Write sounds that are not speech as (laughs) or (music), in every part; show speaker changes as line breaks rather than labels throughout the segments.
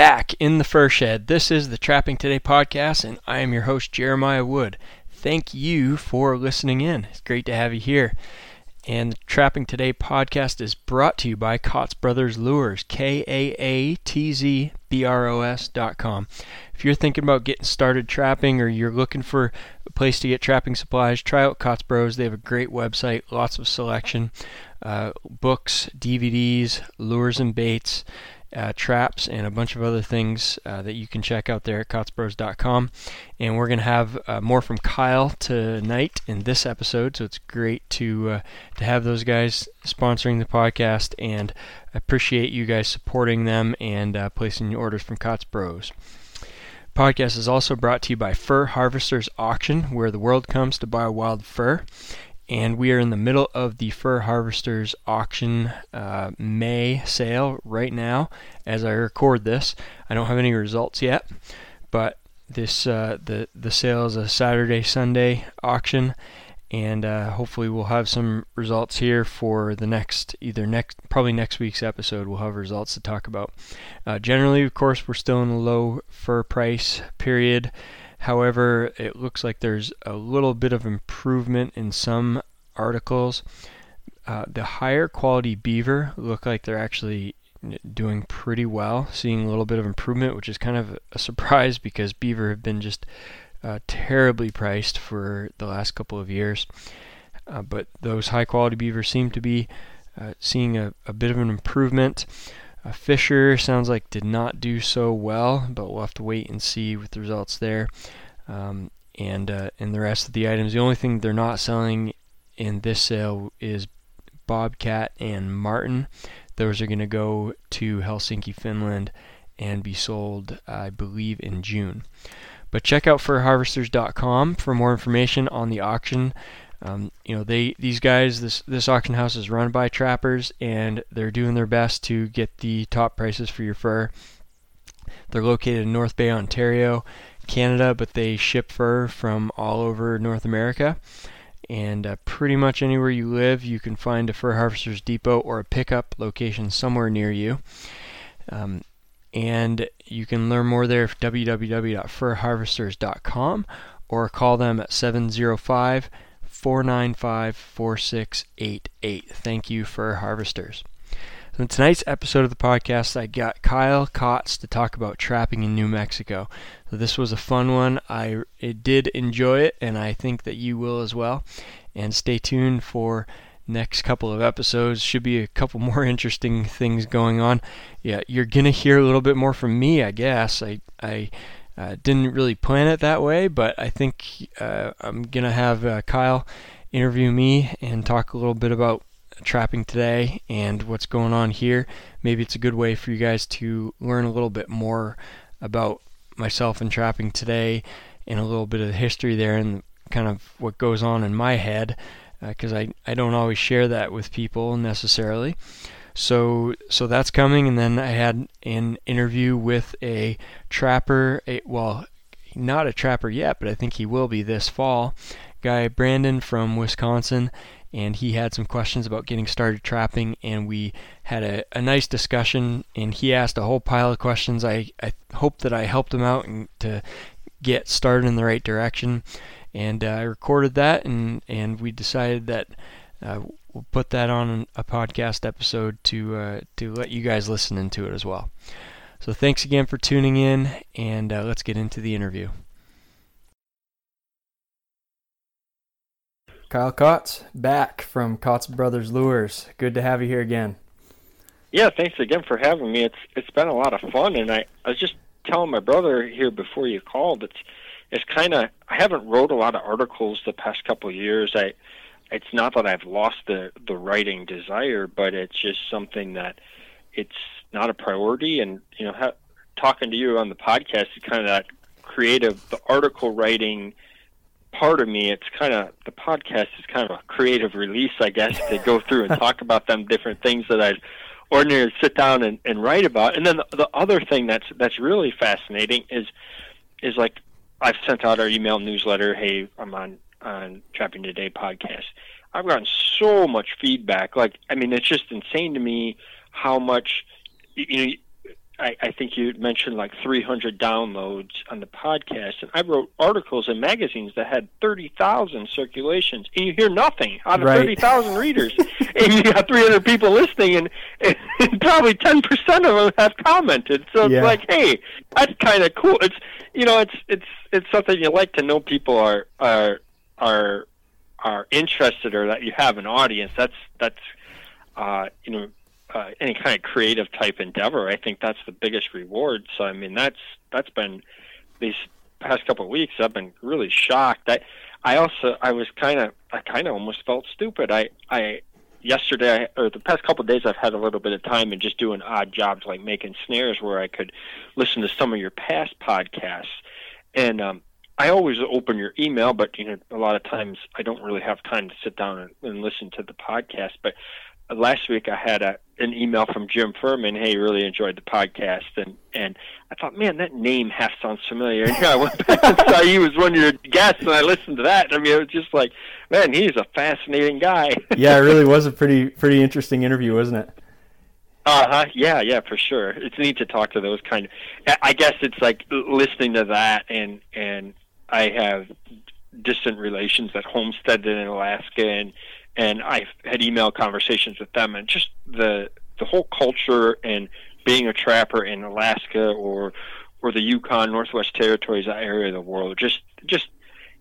back in the fur shed. This is the Trapping Today podcast, and I am your host, Jeremiah Wood. Thank you for listening in. It's great to have you here. And the Trapping Today podcast is brought to you by Kaatz Brothers Lures, K A A T Z B R O S dot com. If you're thinking about getting started trapping or you're looking for a place to get trapping supplies, try out Kaatz Bros. They have a great website, lots of selection, uh, books, DVDs, lures and baits uh, traps, and a bunch of other things uh, that you can check out there at kaatzbros.com. And we're going to have uh, more from Kyle tonight in this episode, so it's great to uh, to have those guys sponsoring the podcast, and appreciate you guys supporting them and uh, placing your orders from Kaatz Bros. Podcast is also brought to you by Fur Harvesters Auction, where the world comes to buy wild fur and we are in the middle of the Fur Harvesters auction uh, May sale right now as I record this. I don't have any results yet, but this uh, the the sale is a Saturday Sunday auction, and uh, hopefully we'll have some results here for the next either next probably next week's episode. We'll have results to talk about. Uh, generally, of course, we're still in a low fur price period. However, it looks like there's a little bit of improvement in some articles. Uh, the higher quality beaver look like they're actually doing pretty well, seeing a little bit of improvement, which is kind of a surprise (laughs) because beaver have been just uh, terribly priced for the last couple of years. Uh, but those high quality beavers seem to be uh, seeing a, a, bit of an improvement. Uh, Fisher sounds like did not do so well, but we'll have to wait and see with the results there. Um, and uh, and the rest of the items, the only thing they're not selling in this sale is Bobcat and Marten. Those are going to go to Helsinki, Finland, and be sold, I believe, in June. But check out furharvesters.com for more information on the auction. Um, you know, they these guys, this this auction house is run by trappers, and they're doing their best to get the top prices for your fur. They're located in North Bay, Ontario, Canada, but they ship fur from all over North America. And uh, pretty much anywhere you live, you can find a Fur Harvesters Depot or a pickup location somewhere near you. Um, and you can learn more there at www.furharvesters.com or call them at 705 495 4688. Thank you, Fur Harvesters. So in tonight's episode of the podcast, I got Kyle Kaatz to talk about trapping in New Mexico. So this was a fun one. I did enjoy it, and I think that you will as well. And stay tuned for next couple of episodes. Should be a couple (laughs) more interesting things going on. Yeah, you're gonna hear a little bit more from me, I guess. I I uh, didn't really plan it that way, but I think uh, I'm gonna have uh, Kyle interview me and talk a little bit about trapping today and what's going on here. Maybe it's a good way for you guys to learn a little bit more about myself and trapping today and a little bit of the history there and kind of what goes on in my head because uh, I, I don't always share that with people necessarily. So so that's coming, and then I had an interview with a trapper. A, well, not a trapper yet, but I think he will be this fall. Guy Brandon from Wisconsin, and he had some questions about getting started trapping and we had a, a nice discussion and he asked a whole pile of questions i, I hope that i helped him out and to get started in the right direction and uh, i recorded that and, and we decided that uh, we'll put that on a podcast episode to uh, to let you guys listen into it as well so thanks again for tuning in and uh, let's get into the interview Kyle Kaatz, back from Kaatz Brothers Lures. Good to have you here again.
Yeah, thanks again for having me. It's it's been a lot of fun, and I, I was just telling my brother here before you called. It's it's kind of I haven't wrote a lot of articles the past couple of years. I it's not that I've lost the the writing desire, but it's just something that it's not a priority. And you know, ha- talking to you on the podcast is kind of that creative, the article writing part of me, it's kind of the podcast is kind of a creative release, I guess, to go through and (laughs) talk about them different things that I'd ordinarily sit down and, and write about. And then the, the other thing that's that's really fascinating is is like I've sent out our email newsletter. Hey, I'm on on Trapping Today podcast. I've gotten so much feedback. Like, I mean, it's just insane to me how much you know. I, I think you mentioned like 300 downloads on the podcast, and I wrote articles in magazines that had 30,000 circulations, and you hear nothing out of
Right.
30,000 (laughs) readers, and you got 300 people listening, and, and probably 10% of them have commented. So it's
Yeah.
like, hey, that's kind of cool. It's you know, it's it's it's something you like to know people are are are are interested or that you have an audience. That's that's uh, you know uh, any kind of creative type endeavor, I think that's the biggest reward. So I mean, that's that's been these past couple of weeks. I've been really shocked. I I also I was kind of I kind of almost felt stupid. I I yesterday or the past couple of days I've had a little bit of time and just doing odd jobs like making snares where I could listen to some of your past podcasts and um I always open your email, but you know, a lot of times I don't really have time to sit down and, and listen to the podcast. But uh, last week I had a, an email from Jim Furman. Hey, really enjoyed the podcast, and and I thought, man, that name half sounds familiar. And (laughs) I went back and saw he was one of your guests, and I listened to that. I mean, it was just like, man, he's a fascinating guy. (laughs)
yeah, it really was a pretty pretty interesting interview, wasn't it?
Uh huh. Yeah, yeah, for sure. It's neat to talk to those kind of. I- I guess it's like listening to that, and and I have distant relations that homesteaded in Alaska, and and I've had email conversations with them, and just the the whole culture and being a trapper in Alaska or or the Yukon, Northwest Territories, area of the world, just just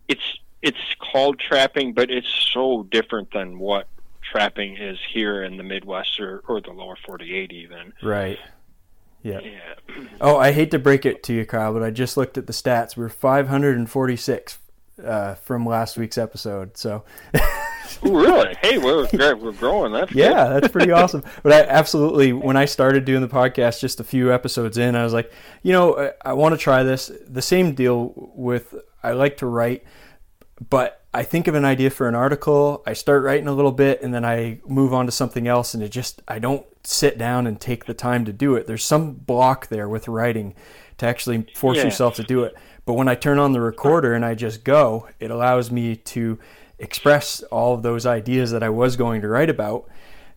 it's it's called trapping, but it's so different than what trapping is here in the Midwest or, or the lower 48 even.
Right. Yeah.
Yeah.
Oh, I hate to break it to you, Kyle, but I just looked at the stats. We're 546 uh, from last week's episode. So, (laughs)
really? Hey, we're we're we're growing. That's good.
yeah, that's pretty (laughs) awesome. But I absolutely, when I started doing the podcast, just a few episodes in, I was like, you know, I, I want to try this. The same deal with I like to write, but I think of an idea for an article, I start writing a little bit, and then I move on to something else, and it just I don't sit down and take the time to do it. There's some block there with writing to actually force
Yeah.
yourself to do it. But when I turn on the recorder and I just go, it allows me to express all of those ideas that I was going to write about.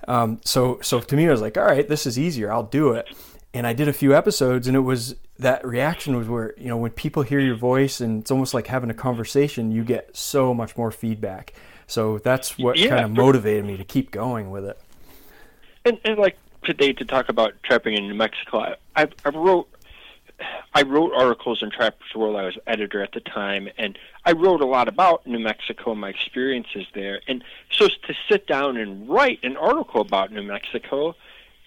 Um, so so to me, I was like, all right, this is easier. I'll do it. And I did a few episodes, and it was that reaction was where you know when people hear your voice, and it's almost like having a conversation. You get so much more feedback. So that's what
Yeah.
kind of motivated me to keep going with it.
And, and like today to talk about trapping in New Mexico, I, I, I wrote I wrote articles in Trappers World. I was editor at the time, and I wrote a lot about New Mexico and my experiences there. And so to sit down and write an article about New Mexico,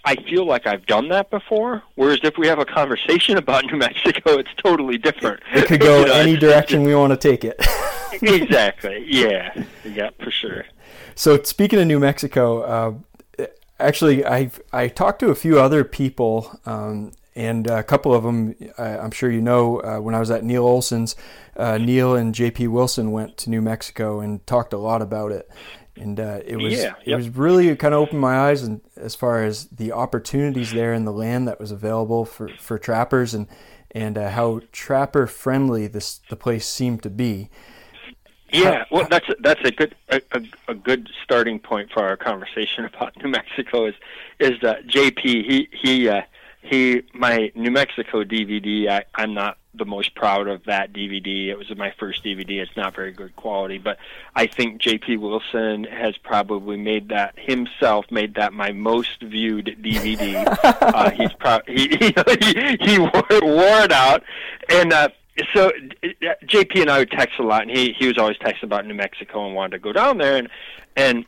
I feel like I've done that before. Whereas if we have a conversation (laughs) about New Mexico, it's totally different.
It could go (laughs)
You know,
any direction we want to take it.
exactly. Yeah. Yeah, for sure.
So speaking of New Mexico, uh, actually, I I talked to a few other people, um, and a couple of them, I, I'm sure you know. Uh, when I was at Neil Olson's, uh, Neil and J.P. Wilson went to New Mexico and talked a lot about it, and uh, it was
Yeah,
it was really kind of opened my eyes and as far as the opportunities there in the land that was available for for trappers and and uh, how trapper friendly this the place seemed to be.
Yeah, well, that's that's a good a, a, a good starting point for our conversation (laughs) about New Mexico. Is is uh, JP? He he uh, he. My New Mexico DVD. I, I'm not the most proud of that DVD. It was my first DVD. It's not very good quality, but I think JP Wilson has probably made that himself made that my most viewed DVD. (laughs) uh, he's pro- (laughs) he, he he wore, wore it out, and uh, so JP and I would text a lot, and he he was always texting about New Mexico and wanted to go down there, and and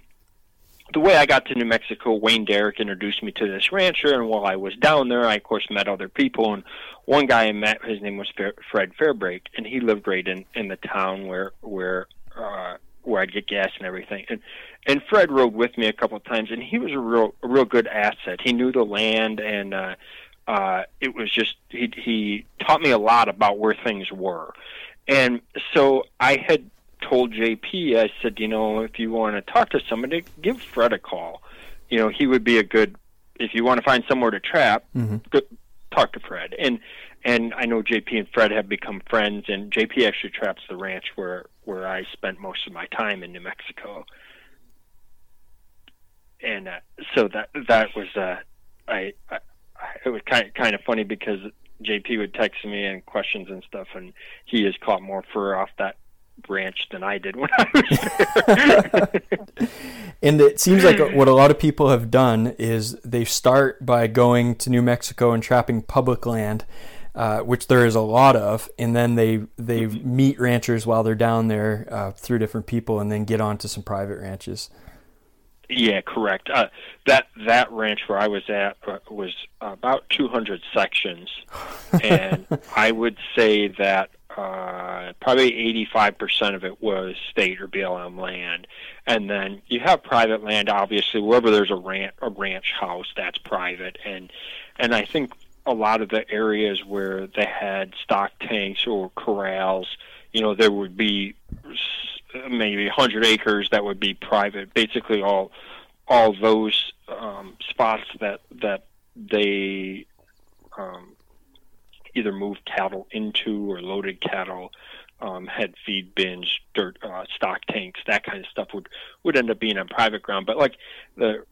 the way I got to New Mexico, Wayne Derrick introduced me to this rancher, and while I was down there, I of course met other people, and one guy I met, his name was Fred Fairbrake, and he lived right in in the town where where uh, where I'd get gas and everything, and and Fred rode with me a couple of times, and he was a real a real good asset. He knew the land, and uh, uh, it was just he he taught me a lot about where things were, and so I had told JP, I said, you know, if you want to talk to somebody, give Fred a call. You know, he would be a good. If you want to find somewhere to trap,
Mhm.
go, talk to Fred. And and I know JP and Fred have become friends, and JP actually traps the ranch where where I spent most of my time in New Mexico. And uh, so that that was uh, I, I it was kind of, kind of funny because JP would text me and questions and stuff, and he has caught more fur off that branch than I did when I was
there. (laughs) and it seems like what a lot of people have done is they start by going to New Mexico and trapping public land, uh, which there is a lot of, and then they they mm-hmm. meet ranchers while they're down there uh, through different people, and then get onto some private ranches.
Yeah, correct. Uh, that that ranch where I was at uh, was about 200 sections, and (laughs) I would say that uh, probably 85% of it was state or BLM land, and then you have private land. Obviously, wherever there's a ranch, a ranch house, that's private, and and I think a lot of the areas where they had stock tanks or corrals, you know, there would be maybe 100 acres that would be private. Basically, all all those um, spots that that they um, either moved cattle into or loaded cattle, um, had feed bins, dirt uh, stock tanks, that kind of stuff would would end up being on private ground. But like the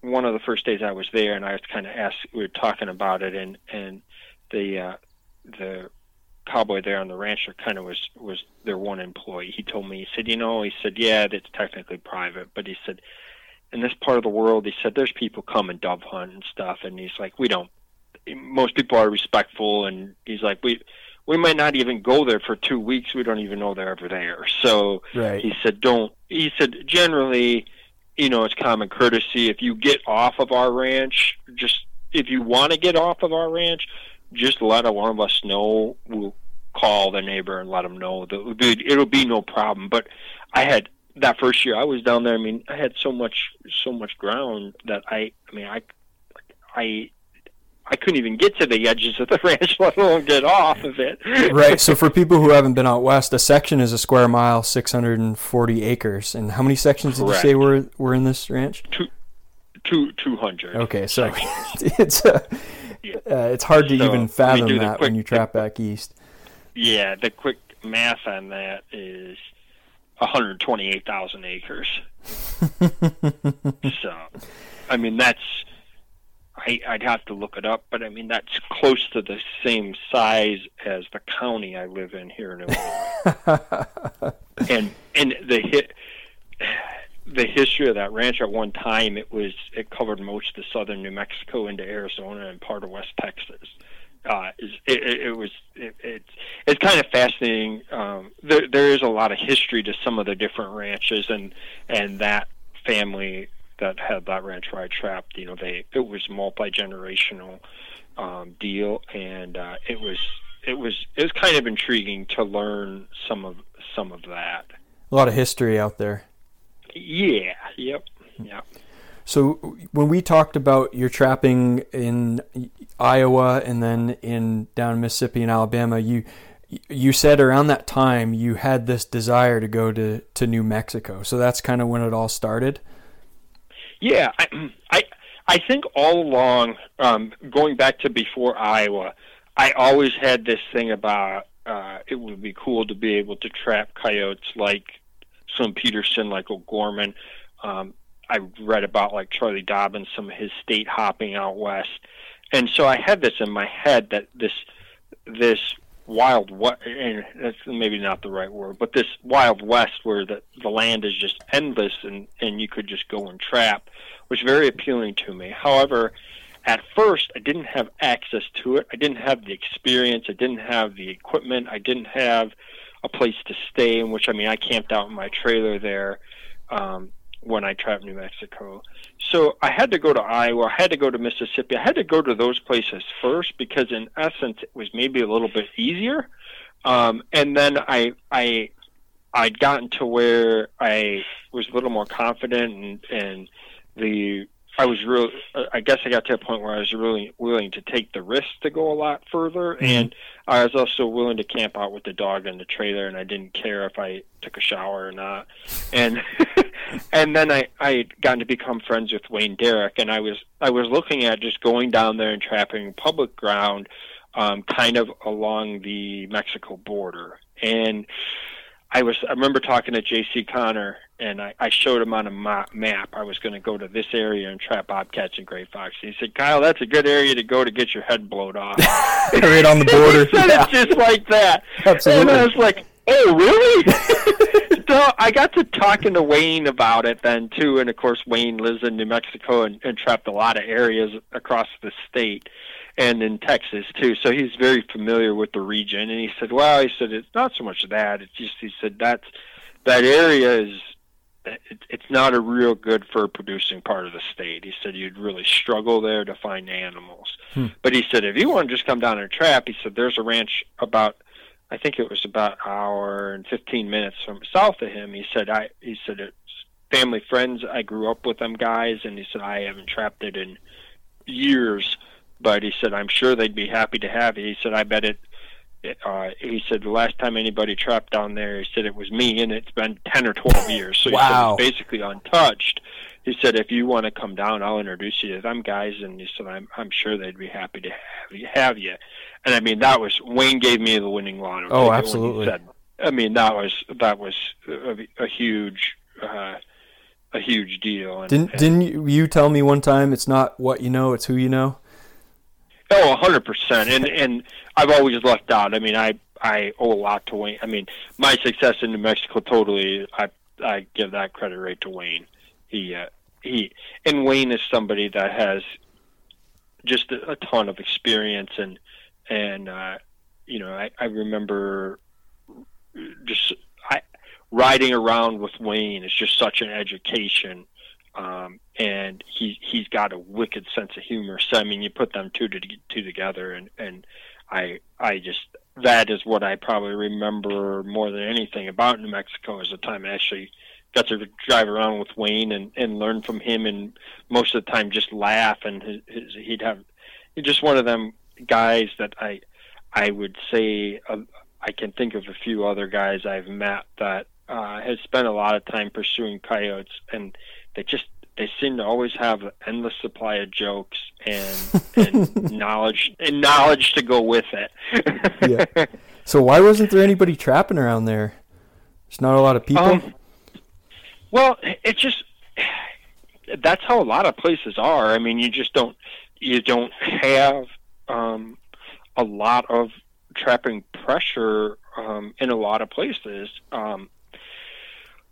one of the first days I was there, and I was kind of asked, we were talking about it, and and the uh, the cowboy there on the ranch kind of was was their one employee. He told me, he said, you know, he said, yeah, it's technically private, but he said, in this part of the world, he said, there's people come and dove hunt and stuff, and he's like, we don't. Most people are respectful, and he's like, we we might not even go there for two weeks. We don't even know they're ever there. So right. he said, don't. He said, generally, you know, it's common courtesy. If you get off of our ranch, just if you want to get off of our ranch, just let one of us know. We'll call the neighbor and let them know that it'll be no problem. But I had that first year I was down there. I mean, I had so much so much ground that I I mean I I I couldn't even get to the edges of the (laughs) ranch, let alone get off of it.
right. So for people who haven't been out west, a section is a square mile, 640 acres. And how many sections Correct. did you say were were in this ranch?
Two, two, 200.
Okay, so (laughs) it's uh, uh, it's hard to so, even fathom that quick, when you trap the, back east.
Yeah, the quick math on that is 128,000 acres. (laughs) so, I mean, that's I, I'd have to look it up, but I mean that's close to the same size as the county I live in here in Illinois. (laughs) and and the hit the history of that ranch at one time it was it covered most of southern New Mexico into Arizona and part of West Texas. Uh, is it, it was it, it's it's kind of fascinating. Um, there there is a lot of history to some of the different ranches and and that family that had that ranch I trapped. You know, they it was multi generational um, deal, and uh, it was it was it was kind of intriguing to learn some of some of that.
A lot of history out there.
Yeah. Yep. Yeah.
So when we talked about your trapping in Iowa and then in down Mississippi and Alabama, you you said around that time you had this desire to go to, to New Mexico. So that's kind of when it all started.
Yeah, I I, I think all along, um, going back to before Iowa, I always had this thing about uh, it would be cool to be able to trap coyotes like Slim Peterson, like O'Gorman. Um, I read about like Charlie Dobbins, some of his state hopping out west, and so I had this in my head that this this wild west, and that's maybe not the right word, but this wild west where the the land is just endless and and you could just go and trap was very appealing to me. However, at first I didn't have access to it. I didn't have the experience. I didn't have the equipment. I didn't have a place to stay in which I mean I camped out in my trailer there um, when I trapped New Mexico. So I had to go to Iowa, I had to go to Mississippi, I had to go to those places first because in essence it was maybe a little bit easier. Um, and then I I I'd gotten to where I was a little more confident and and the I was really, I guess I got to a point where I was really willing to take the risk to go a lot further, mm-hmm. and I was also willing to camp out with the dog in the trailer, and I didn't care if I took a shower or not. And (laughs) and then I I had gotten to become friends with Wayne Derrick, and I was I was looking at just going down there and trapping public ground, um, kind of along the Mexico border, and I was I remember talking to J.C. Conner and I, I showed him on a ma- map I was going to go to this area and trap bobcats and gray fox. He said, "Kyle, that's a good area to go to get your head blown off." (laughs)
right on the border. (laughs)
he said
Yeah.
it just like that.
Absolutely.
And I was like, "Oh, really?" (laughs) so I got to talking to Wayne about it then too, and of course Wayne lives in New Mexico and, and trapped a lot of areas across the state and in Texas too. So he's very familiar with the region. And he said, "Well, he said it's not so much that. It's just he said that's that area is." It, it's not a real good fur producing part of the state. He said you'd really struggle there to find animals.
Hmm.
But he said if you want to just come down and trap, he said there's a ranch about I think it was about an hour and 15 minutes from south of him. He said, I, he said, it's family friends. I grew up with them guys. And he said, I haven't trapped it in years, but he said, I'm sure they'd be happy to have it. He said, I bet it uh, he said, the last time anybody trapped down there, he said it was me and it's been 10 or 12 years. So he
Wow.
said, it's basically untouched. He said, if you want to come down, I'll introduce you to them guys. And he said, I'm, I'm sure they'd be happy to have you, have you. And I mean, that was Wayne gave me the winning lotto.
Oh,
he
absolutely.
said- I mean, that was that was a, a huge, uh, a huge deal. And,
Didn't
and-
didn't you tell me one time it's not what you know, it's who you know?
Oh, hundred percent. And and I've always left out. I mean, I I owe a lot to Wayne. I mean, my success in New Mexico totally. I I give that credit right to Wayne. He uh, he and Wayne is somebody that has just a, a ton of experience and and uh, you know I I remember just I riding around with Wayne is just such an education um, and he he's got a wicked sense of humor. So I mean, you put them two to, two together, and and I I just that is what I probably remember more than anything about New Mexico is the time I actually got to drive around with Wayne and and learn from him, and most of the time just laugh, and his, his, he'd have he's just one of them guys that I I would say uh, I can think of a few other guys I've met that uh, has spent a lot of time pursuing coyotes and they just they seem to always have an endless supply of jokes and, (laughs) and knowledge and knowledge to go with it.
Yeah. So why wasn't there anybody trapping around there? There's not a lot of people.
Um, well, it just that's how a lot of places are. I mean, you just don't you don't have um, a lot of trapping pressure um, in a lot of places. Um,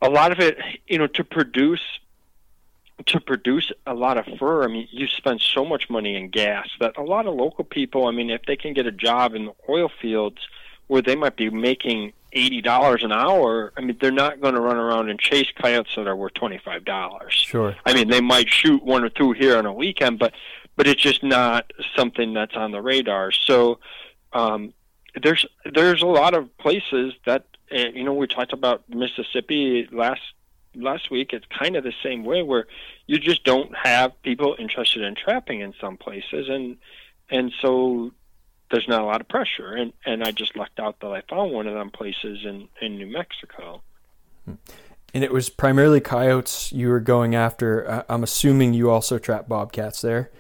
a lot of it, you know, to produce to produce a lot of fur, I mean, you spend so much money in gas that a lot of local people, I mean, if they can get a job in the oil fields where they might be making eighty dollars an hour, I mean, they're not going to run around and chase coyotes that are worth twenty five dollars.
Sure.
I mean, they might shoot one or two here on a weekend, but but it's just not something that's on the radar. So um, there's there's a lot of places that uh, you know we talked about Mississippi last last week. It's kind of the same way where you just don't have people interested in trapping in some places, and and so there's not a lot of pressure. And and I just lucked out that I found one of them places in in New Mexico.
And it was primarily coyotes you were going after. I'm assuming you also trap bobcats there.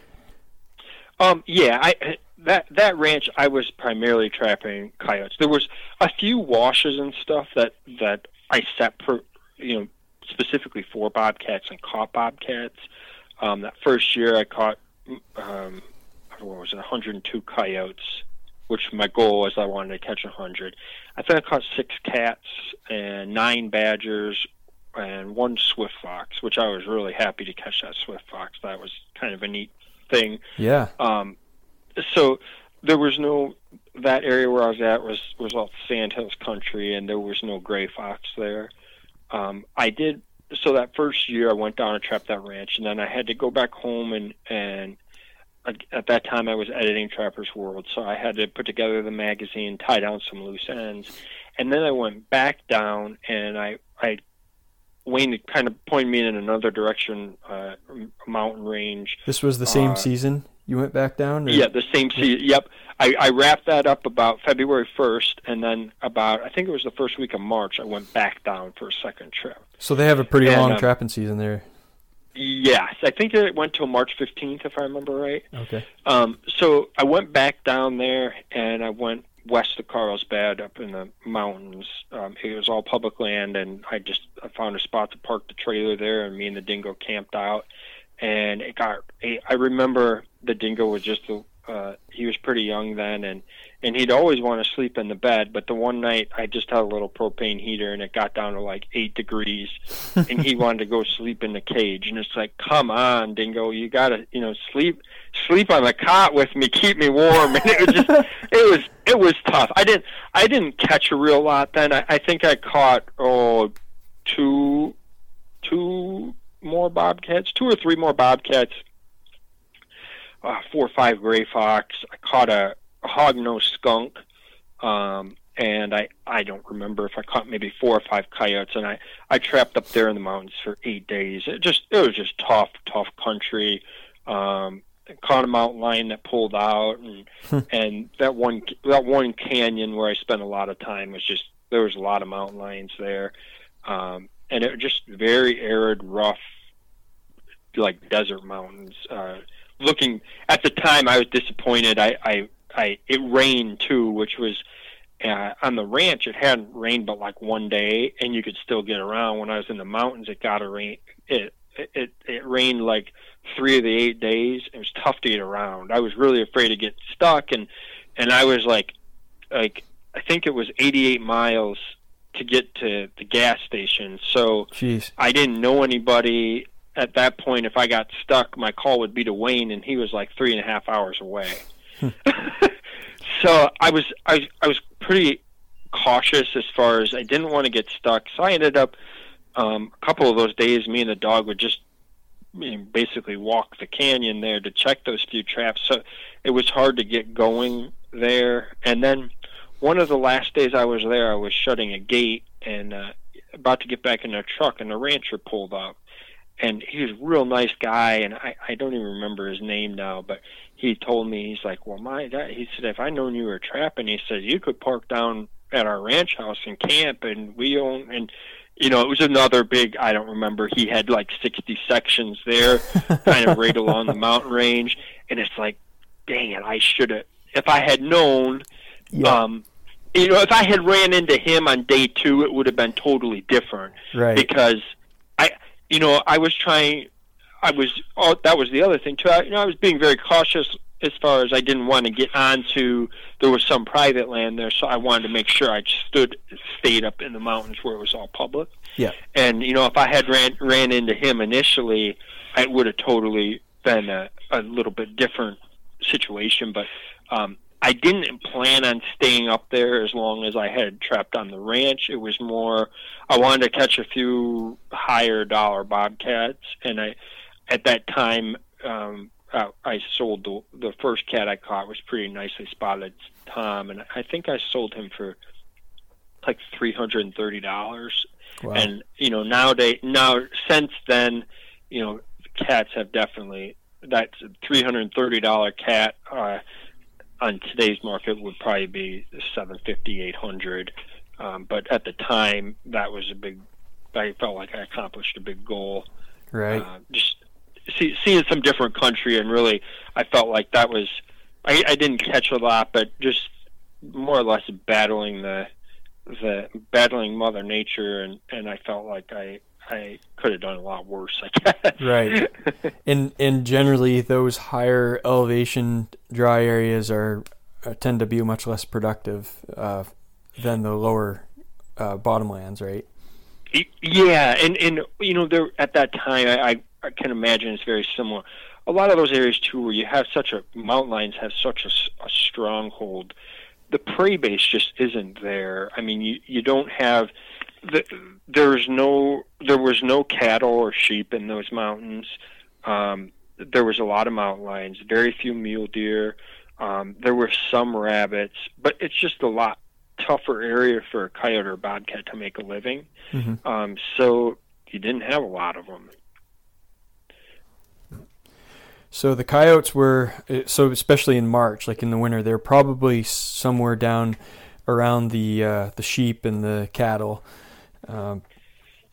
Um, yeah, I that that ranch I was primarily trapping coyotes. There was a few washes and stuff that that I set per you know specifically for bobcats and caught bobcats. Um, that first year I caught um, what was it, 102 coyotes, which my goal was I wanted to catch 100. I think I caught six cats and nine badgers and one swift fox, which I was really happy to catch that swift fox. That was kind of a neat thing.
Yeah.
Um, so there was no that area where I was at was was all Sandhills country, and there was no gray fox there. Um, I did so that first year I went down and trapped that ranch, and then I had to go back home and and at at that time I was editing Trappers World, so I had to put together the magazine, tie down some loose ends, and then I went back down and I I Wayne kind of pointed me in another direction, uh, a mountain range.
This was the same
Uh,
season you went back down? or-
Yeah, the same season. Yep. I, I wrapped that up about February 1st, and then about, I think it was the first week of March, I went back down for a second trip.
So they have a pretty
And,
long
um,
trapping season there.
Yes, I think it went till March 15th, if I remember right.
Okay.
Um, so I went back down there, and I went west of Carlsbad up in the mountains. Um, it was all public land, and I just I found a spot to park the trailer there, and me and the dingo camped out. And it got. I remember the dingo was just uh, he was pretty young then, and and he'd always want to sleep in the bed. But the one night I just had a little propane heater, and it got down to like eight degrees, (laughs) and he wanted to go sleep in the cage. And it's like, come on, Dingo, you gotta you know sleep sleep on the cot with me, keep me warm. And it was just (laughs) it was it was tough. I didn't I didn't catch a real lot then. I, I think I caught oh two two more bobcats, two or three more bobcats uh, four or five gray fox. I caught a, a hog-nosed skunk, um, and I I don't remember if I caught maybe four or five coyotes. And I I trapped up there in the mountains for eight days. It just it was just tough, tough country. Um, caught a mountain lion that pulled out, and hmm. and that one that one canyon where I spent a lot of time was just there was a lot of mountain lions there, um, and it was just very arid, rough, like desert mountains. Uh, looking at the time, I was disappointed. I, I, I it rained too, which was uh, on the ranch. It hadn't rained but like one day, and you could still get around. When I was in the mountains, it got a rain. It it it rained like three of the eight days. It was tough to get around. I was really afraid to get stuck, and and I was like, like I think it was 88 miles to get to the gas station. So
Jeez.
I didn't know anybody at that point, if I got stuck, my call would be to Wayne, and he was like three and a half hours away. Hmm. (laughs) so I was I, I was pretty cautious as far as I didn't want to get stuck. So I ended up um, a couple of those days, me and the dog would just you know, basically walk the canyon there to check those few traps. So it was hard to get going there. And then one of the last days I was there, I was shutting a gate and uh, about to get back in the truck, and the rancher pulled up and he was a real nice guy and I, I don't even remember his name now but he told me he's like well my that he said if i known you were trapping he said you could park down at our ranch house and camp and we own and you know it was another big i don't remember he had like 60 sections there (laughs) kind of right along the mountain range and it's like dang it i should have if i had known yeah. um you know if i had ran into him on day two it would have been totally different
right
because you know, I was trying. I was. Oh, that was the other thing too. I, you know, I was being very cautious as far as I didn't want to get onto. There was some private land there, so I wanted to make sure I stood, stayed up in the mountains where it was all public.
Yeah.
And you know, if I had ran ran into him initially, it would have totally been a, a little bit different situation. But um, I didn't plan on staying up there as long as I had trapped on the ranch. It was more I wanted to catch a few higher dollar bobcats, and I at that time um, I, I sold the the first cat I caught was pretty nicely spotted Tom, and I think I sold him for like three hundred and thirty dollars. Wow. And you know nowadays now since then, you know cats have definitely that's a three hundred and thirty dollar cat. Uh, on today's market would probably be 750 800 um, but at the time that was a big i felt like i accomplished a big goal.
Right. Uh,
just see, seeing some different country and really i felt like that was I, I didn't catch a lot but just more or less battling the the battling mother nature and and i felt like i I could have done a lot worse, I guess.
Right. (laughs) and and generally, those higher elevation dry areas are uh, tend to be much less productive uh, than the lower uh, bottomlands, right?
Yeah, and and you know, there at that time, I, I can imagine it's very similar. A lot of those areas too, where you have such a mountain lions have such a, a stronghold, the prey base just isn't there. I mean, you you don't have the, there's no there was no cattle or sheep in those mountains. Um, there was a lot of mountain lions, very few mule deer. Um, there were some rabbits, but it's just a lot tougher area for a coyote or bobcat to make a living. Mm-hmm. Um, so you didn't have a lot of them.
So the coyotes were so especially in March, like in the winter, they're probably somewhere down around the uh, the sheep and the cattle um,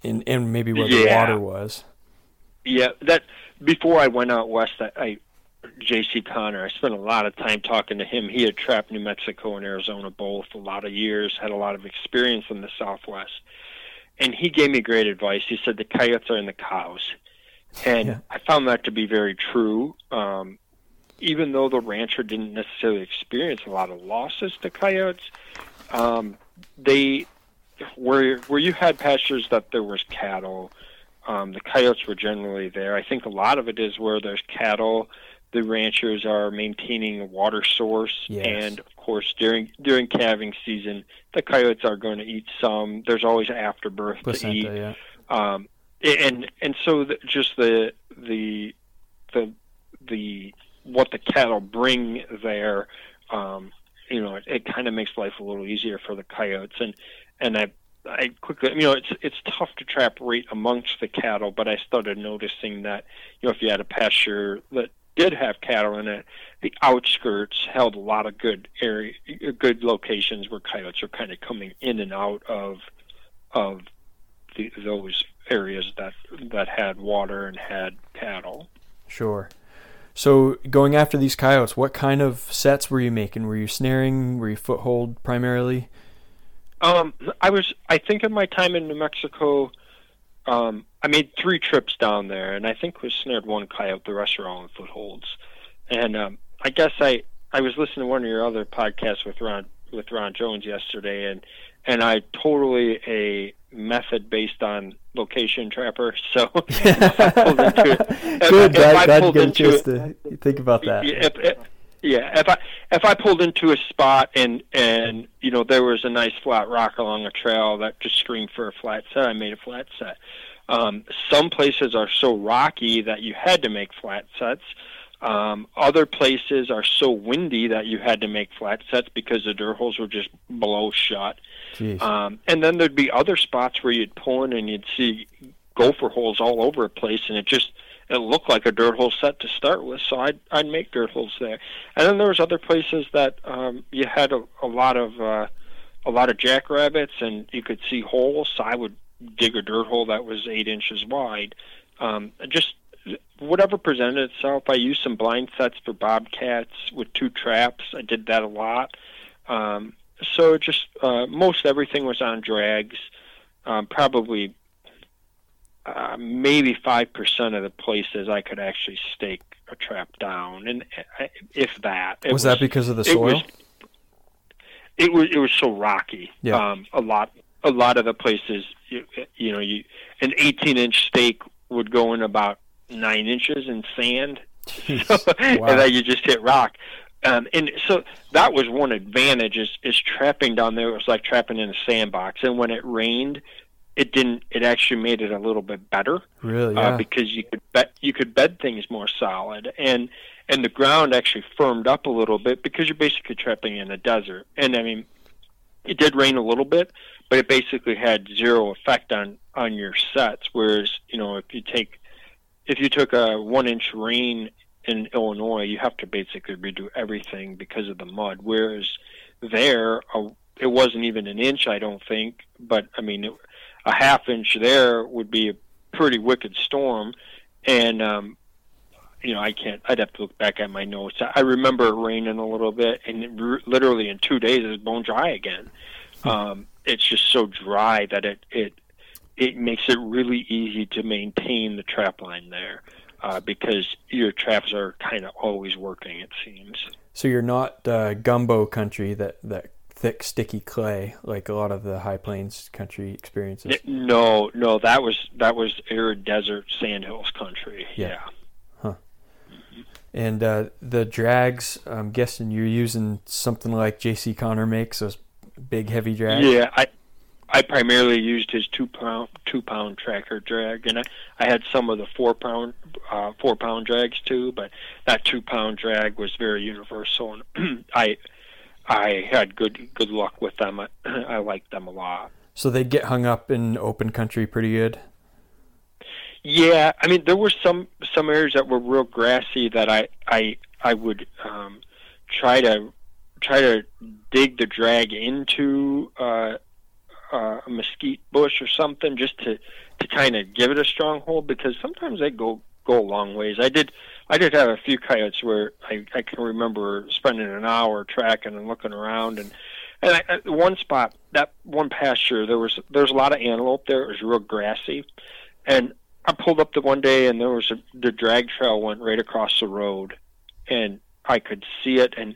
and and maybe where yeah. the water was.
Yeah, that before I went out west, I, I J.C. Conner. I spent a lot of time talking to him. He had trapped New Mexico and Arizona both a lot of years, had a lot of experience in the Southwest, and he gave me great advice. He said the coyotes are in the cows, and yeah. I found that to be very true. Um, even though the rancher didn't necessarily experience a lot of losses to coyotes, um, they where where you had pastures that there was cattle, um, the coyotes were generally there. I think a lot of it is where there's cattle the ranchers are maintaining a water source yes. and of course during during calving season the coyotes are going to eat some there's always afterbirth Placenta, to eat yeah. um, and and so the, just the the the the what the cattle bring there um, you know it, it kind of makes life a little easier for the coyotes and and I I quickly, you know, it's it's tough to trap right amongst the cattle, but I started noticing that, you know, if you had a pasture that did have cattle in it, the outskirts held a lot of good area, good locations where coyotes are kind of coming in and out of of the, those areas that that had water and had cattle.
Sure. So going after these coyotes, what kind of sets were you making? Were you snaring? Were you foothold primarily?
Um, I was. I think in my time in New Mexico, um, I made three trips down there, and I think we snared one coyote. The rest are all in footholds. And um, I guess I I was listening to one of your other podcasts with Ron with Ron Jones yesterday, and and I totally a method based on location trapper. (laughs) So (laughs) if I pulled into
it, good. If, glad, glad you get a chance to think about that.
If, if, yeah, if I if I pulled into a spot and and you know there was a nice flat rock along a trail that just screamed for a flat set, I made a flat set. Um, some places are so rocky that you had to make flat sets. Um, other places are so windy that you had to make flat sets because the dirt holes were just blow shut. Um, and then there'd be other spots where you'd pull in and you'd see gopher holes all over a place, and it just it looked like a dirt hole set to start with. So I'd I'd make dirt holes there. And then there was other places that um, you had a, a lot of uh, a lot of jackrabbits, and you could see holes. So I would dig a dirt hole that was eight inches wide. Um, just whatever presented itself. I used some blind sets for bobcats with two traps. I did that a lot. Um, so just uh, most everything was on drags. Um, probably uh, maybe five percent of the places I could actually stake a trap down, and uh, if that
was, was, that because of the soil.
It was, it was it was so rocky. Yeah. Um, a lot a lot of the places you, you know you an 18 inch stake would go in about nine inches in sand (laughs) so, wow. and then you just hit rock um, and so that was one advantage is, is trapping down there it was like trapping in a sandbox and when it rained it didn't it actually made it a little bit better
really uh, yeah.
uh, because you could bet you could bed things more solid and and the ground actually firmed up a little bit because you're basically trapping in a desert and i mean it did rain a little bit but it basically had zero effect on on your sets. Whereas you know if you take if you took a one inch rain in Illinois, you have to basically redo everything because of the mud. Whereas there, it wasn't even an inch, I don't think. But I mean, it, a half inch there would be a pretty wicked storm, and um, you know, I can't. I'd have to look back at my notes. I remember it raining a little bit, and it, literally in two days, it was bone dry again. Um, it's just so dry that it it it makes it really easy to maintain the trap line there uh, because your traps are kind of always working. It seems.
So you're not uh, gumbo country that that thick sticky clay like a lot of the high plains country experiences.
No, no, that was that was arid desert sandhills country. Yeah. yeah.
Huh. And uh, the drags, I'm guessing you're using something like J.C. Conner makes those big heavy drags.
Yeah, I I primarily used his two pound two pound tracker drag, and I, I had some of the four pound uh, four pound drags too, but that two pound drag was very universal, and (clears throat) I I had good good luck with them. I, (clears throat) I liked them a lot.
So they get hung up in open country pretty good.
Yeah, I mean there were some some areas that were real grassy that I I I would um, try to try to dig the drag into uh, uh, a mesquite bush or something just to to kind of give it a stronghold because sometimes they go go a long ways. I did I did have a few coyotes where I, I can remember spending an hour tracking and looking around and and I, at one spot that one pasture there was there was a lot of antelope there. It was real grassy, and I pulled up the one day and there was a, the drag trail went right across the road, and I could see it and.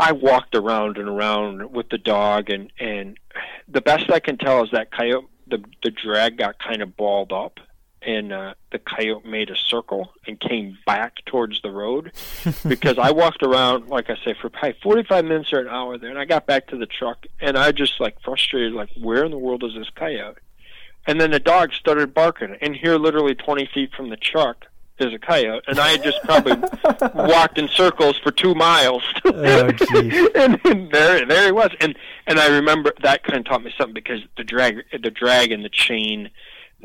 I walked around and around with the dog, and and the best I can tell is that coyote, the the drag got kind of balled up, and uh, the coyote made a circle and came back towards the road (laughs) because I walked around, like I say, for probably 45 minutes or an hour there, and I got back to the truck, and I just like frustrated, like, where in the world is this coyote? And then the dog started barking, and here, literally 20 feet from the truck, is a coyote, and I had just probably (laughs) walked in circles for two miles. (laughs)
oh,
and, and there, there he was, and and I remember that kind of taught me something because the drag, the drag and the chain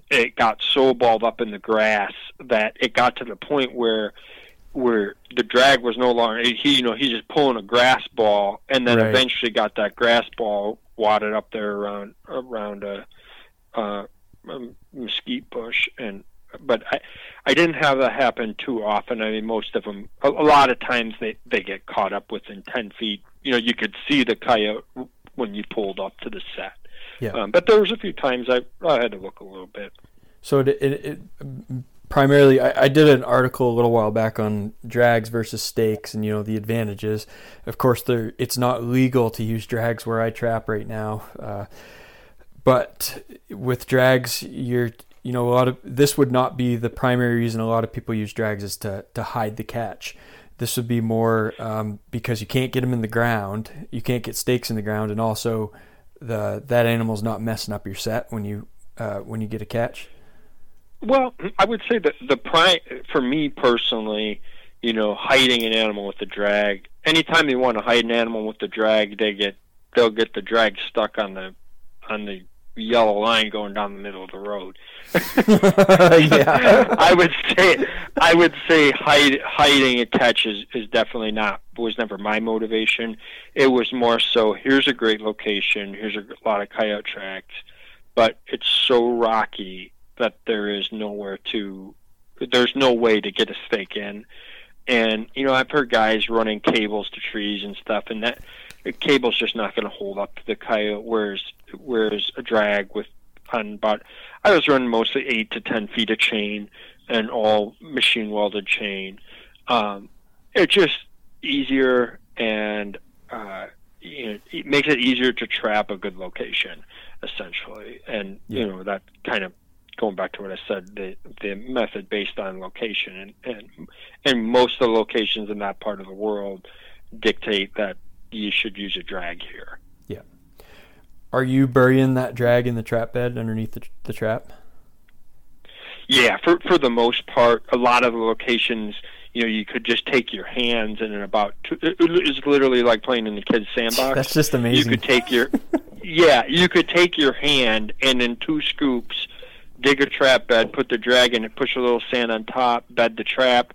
it got so balled up in the grass that it got to the point where where the drag was no longer he you know he's just pulling a grass ball and then
Right.
eventually got that grass ball wadded up there around around a, uh, a mesquite bush and but I I didn't have that happen too often. I mean, most of them, a, a lot of times they they get caught up within ten feet. You know, you could see the coyote when you pulled up to the set.
Yeah.
Um, but there was a few times I I had to look a little bit.
So it, it, it primarily, I, I did an article a little while back on drags versus stakes, and you know the advantages. Of course, there it's not legal to use drags where I trap right now, uh, but with drags, you're you know a lot of this would not be the primary reason a lot of people use drags is to to hide the catch. This would be more um, because you can't get them in the ground, you can't get stakes in the ground, and also the that animal's not messing up your set when you uh, when you get a catch.
Well, I would say that the prime for me personally, you know, hiding an animal with the drag. Anytime you want to hide an animal with the drag, they get they'll get the drag stuck on the on the yellow line going down the middle of the road. (laughs)
Yeah. (laughs)
I would say I would say hide, hiding a catch is, is definitely not was never my motivation. It was more so here's a great location, here's a lot of coyote tracks, but it's so rocky that there is nowhere to there's no way to get a stake in. And you know, I've heard guys running cables to trees and stuff, and that the cable's just not going to hold up to the coyote. Whereas, whereas a drag with on about, I was running mostly eight to ten feet of chain and all machine welded chain. Um, it's just easier and uh, you know, it makes it easier to trap a good location, essentially. And you know that kind of going back to what I said, the the method based on location and and and most of the locations in that part of the world dictate that you should use a drag here.
Are you burying that drag in the trap bed underneath the, the trap?
Yeah, for for the most part, a lot of the locations, you know, you could just take your hands and in about two, it- literally like playing in the kids' sandbox.
That's just amazing.
you could take your (laughs) yeah, you could take your hand and in two scoops dig a trap bed, put the drag in it, push a little sand on top, bed the trap,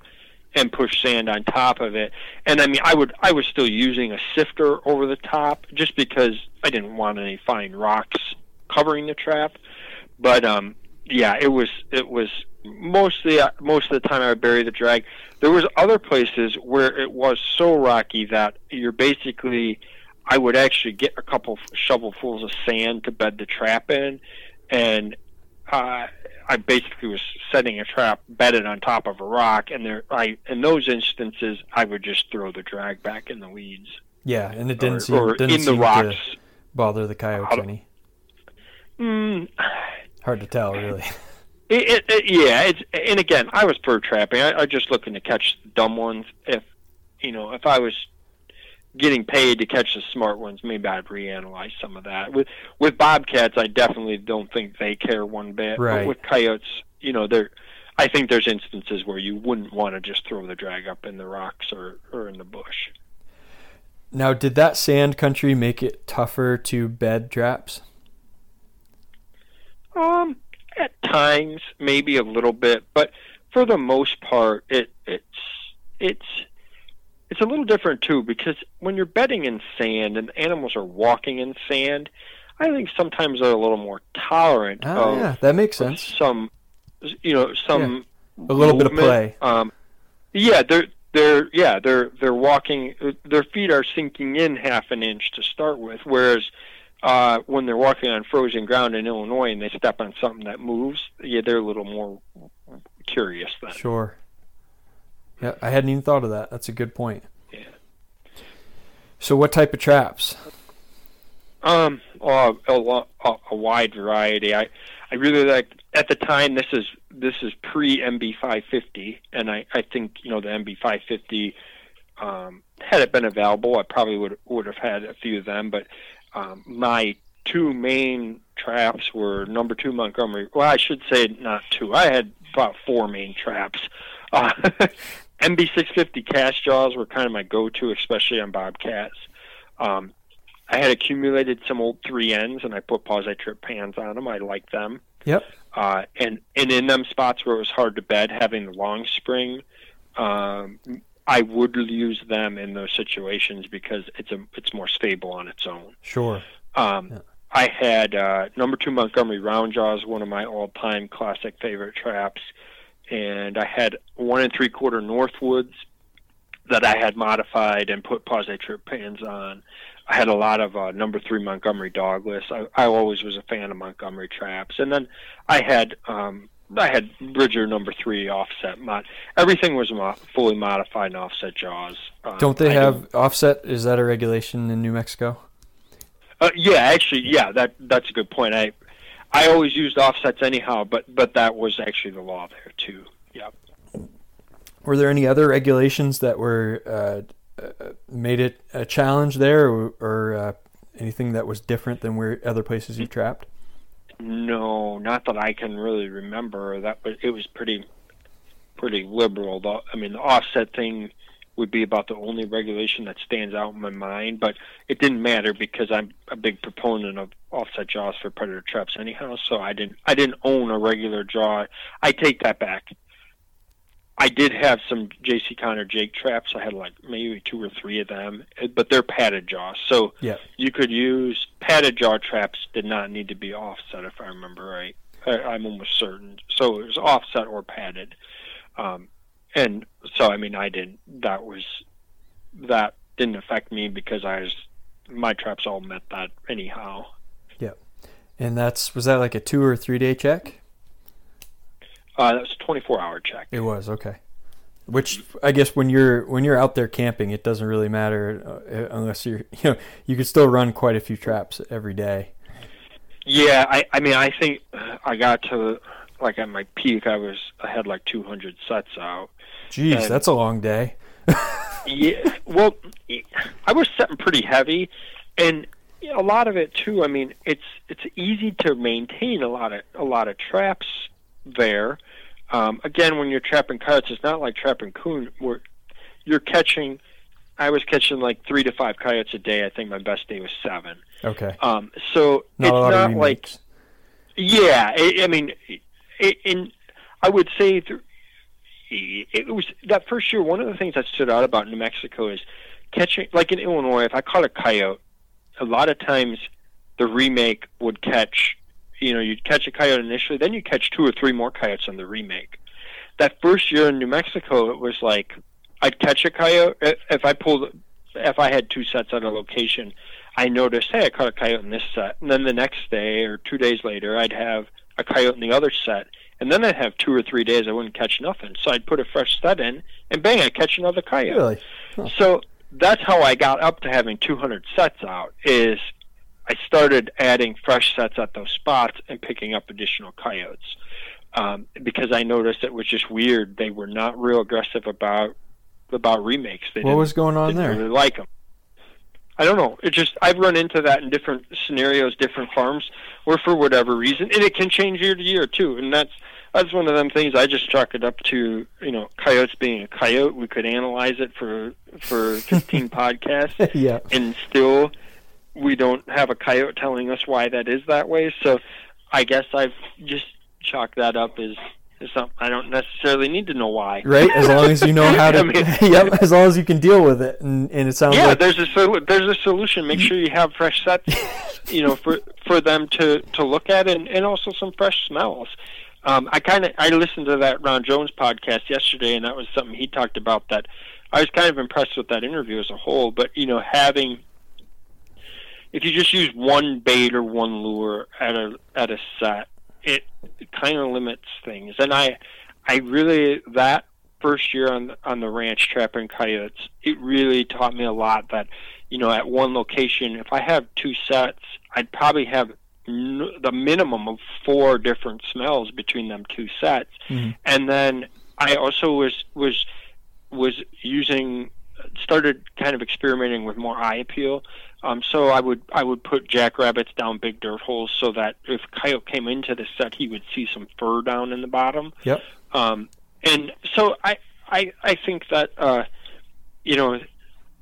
and push sand on top of it. And I mean, I would I was still using a sifter over the top just because I didn't want any fine rocks covering the trap. But um, yeah, it was it was mostly uh, most of the time I would bury the drag. There was other places where it was so rocky that you're basically I would actually get a couple shovelfuls of sand to bed the trap in, and uh, I basically was setting a trap bedded on top of a rock. And there, I in those instances, I would just throw the drag back in the weeds
yeah, and it didn't
or,
seem
or
didn't
in the
seem
rocks.
to bother the coyotes
How-
any.
Mm,
Hard to tell, really. (sighs)
It, it, it, yeah, it's and again, I was bird trapping. I, I was just looking to catch the dumb ones. If you know, if I was getting paid to catch the smart ones, maybe I'd reanalyze some of that. With with bobcats, I definitely don't think they care one bit.
Right.
But with coyotes, you know, they're. I think there's instances where you wouldn't want to just throw the drag up in the rocks or, or in the bush.
Now, did that sand country make it tougher to bed traps?
Um, at times, maybe a little bit, but for the most part, it it's it's it's a little different too because when you're bedding in sand and animals are walking in sand, I think sometimes they're a little more tolerant
Oh, yeah, that makes sense.
some, you know, some
A little bit of play.
Um, yeah, they're they're yeah they're they're walking. Their feet are sinking in half an inch to start with, whereas uh, when they're walking on frozen ground in Illinois and they step on something that moves, yeah, they're a little more curious then.
Sure. Yeah, I hadn't even thought of that. That's a good point.
Yeah.
So, what type of traps?
Um, uh, a, a, a wide variety. I, I really like. At the time, this is this is pre MB 550, and I, I think you know the MB 550. Um, had it been available, I probably would would have had a few of them. But um, my two main traps were number two Montgomery. Well, I should say not two. I had about four main traps. Uh, (laughs) MB 650 cast jaws were kind of my go-to, especially on bobcats. Um, I had accumulated some old three ends, and I put Paws trip pans on them. I like them.
Yep.
Uh, and and in them spots where it was hard to bed, having the long spring, um, I would use them in those situations because it's a it's more stable on its own.
Sure.
Um,
Yeah.
I had uh, number two Montgomery round jaws, one of my all-time classic favorite traps, and I had one and three quarter Northwoods that I had modified and put pans on. I had a lot of uh, number three Montgomery dogless. I, I always was a fan of Montgomery traps, and then I had um, I had Bridger number three offset mod. Everything was mo- fully modified and offset jaws. Uh,
Don't they
I
have offset? Is that a regulation in New Mexico?
Uh, yeah, actually, yeah, that that's a good point. I I always used offsets anyhow, but but that was actually the law there too. Yeah.
Were there any other regulations that were uh, uh, made it a challenge there, or, or uh, anything that was different than where other places you've trapped?
No, not that I can really remember. That was it was pretty pretty liberal. The, I mean, the offset thing would be about the only regulation that stands out in my mind, but it didn't matter because I'm a big proponent of offset jaws for predator traps anyhow. So I didn't I didn't own a regular jaw. I take that back. I did have some J.C. Conner Jake traps. I had like maybe two or three of them, but they're padded jaws. So
Yeah.
you could use padded jaw traps. Did not need to be offset, if I remember right. I, I'm almost certain. So it was offset or padded, um, and so I mean I didn't. That was that didn't affect me because I was my traps all met that anyhow. Yep.
And that's was that like a two or three day check?
Uh, that was a 24 hour check.
It was okay. Which I guess when you're when you're out there camping, it doesn't really matter uh, unless you're (laughs) you know you could still run quite a few traps every day.
Yeah, I, I mean, I think I got to like at my peak, I was I had like 200 sets out.
Jeez,
And-
that's a long day. (laughs)
Yeah, well, I was setting pretty heavy, and a lot of it too. I mean, it's it's easy to maintain a lot of a lot of traps there. Um, again, when you're trapping coyotes, it's not like trapping coon where you're catching. I was catching like three to five coyotes a day. I think my best day was seven.
Okay,
Um, so
not
it's not like yeah, I, I mean, it, in I would say th- it was that first year. One of the things that stood out about New Mexico is catching, like in Illinois. If I caught a coyote, a lot of times the remake would catch. You know, you'd catch a coyote initially, then you catch two or three more coyotes on the remake. That first year in New Mexico, it was like I'd catch a coyote if- I pulled, if I had two sets at a location. I noticed, hey, I caught a coyote in this set, and then the next day or two days later, I'd have a coyote in the other set, and then I'd have two or three days I wouldn't catch nothing. So I'd put a fresh set in, and bang, I catch another coyote.
Really?
So that's how I got up to having 200 sets out. Is I started adding fresh sets at those spots and picking up additional coyotes um, because I noticed it was just weird. They were not real aggressive about about remakes. They
What was going on
didn't
there?
really like them. I don't know. It just I've run into that in different scenarios, different farms, where for whatever reason, and it can change year to year too. And that's that's one of them things. I just chalk it up to you know coyotes being a coyote. We could analyze it for for (laughs) 15 podcasts, (laughs)
yeah.
and still we don't have a coyote telling us why that is that way. So I guess I've just chalked that up as, I don't necessarily need to know why.
Right, as long as you know (laughs) how to.
I mean- (laughs)
yep, as long as you can deal with it, and, and it sounds
Yeah,
like
there's a sol- there's a solution. Make sure you have fresh sets (laughs) you know, for for them to to look at, and and also some fresh smells. Um, I kind of I listened to that Ron Jones podcast yesterday, and that was something he talked about. That I was kind of impressed with that interview as a whole. But you know, having if you just use one bait or one lure at a at a set, it, kind of limits things. And I I really that first year on on the ranch trapping coyotes, it really taught me a lot. That you know, at one location, if I have two sets, I'd probably have n- the minimum of four different smells between them two sets, mm-hmm. and then I also was was was using started kind of experimenting with more eye appeal. Um, so I would I would put jackrabbits down big dirt holes so that if coyote came into the set, he would see some fur down in the bottom.
Yep.
Um, and so I I I think that uh, you know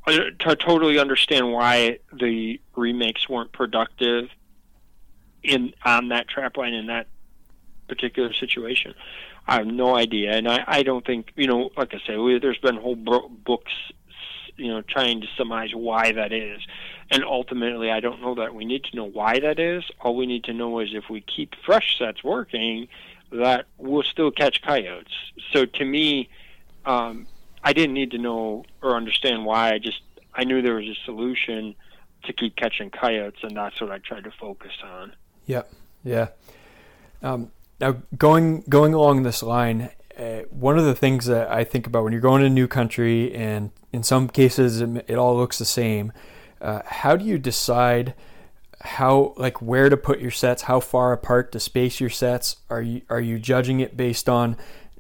to totally understand why the remakes weren't productive in on that trap line in that particular situation. I have no idea, and I, I don't think you know. Like I say, we, there's been whole bro- books, you know, trying to surmise why that is, and ultimately, I don't know that we need to know why that is. All we need to know is if we keep fresh sets working, that we'll still catch coyotes. So to me, um, I didn't need to know or understand why. I just I knew there was a solution to keep catching coyotes, and that's what I tried to focus on.
Yep. Yeah. Um, now, going going along this line, uh, one of the things that I think about when you're going to a new country, and in some cases it, it all looks the same. Uh, how do you decide how like where to put your sets, how far apart to space your sets? Are you are you judging it based on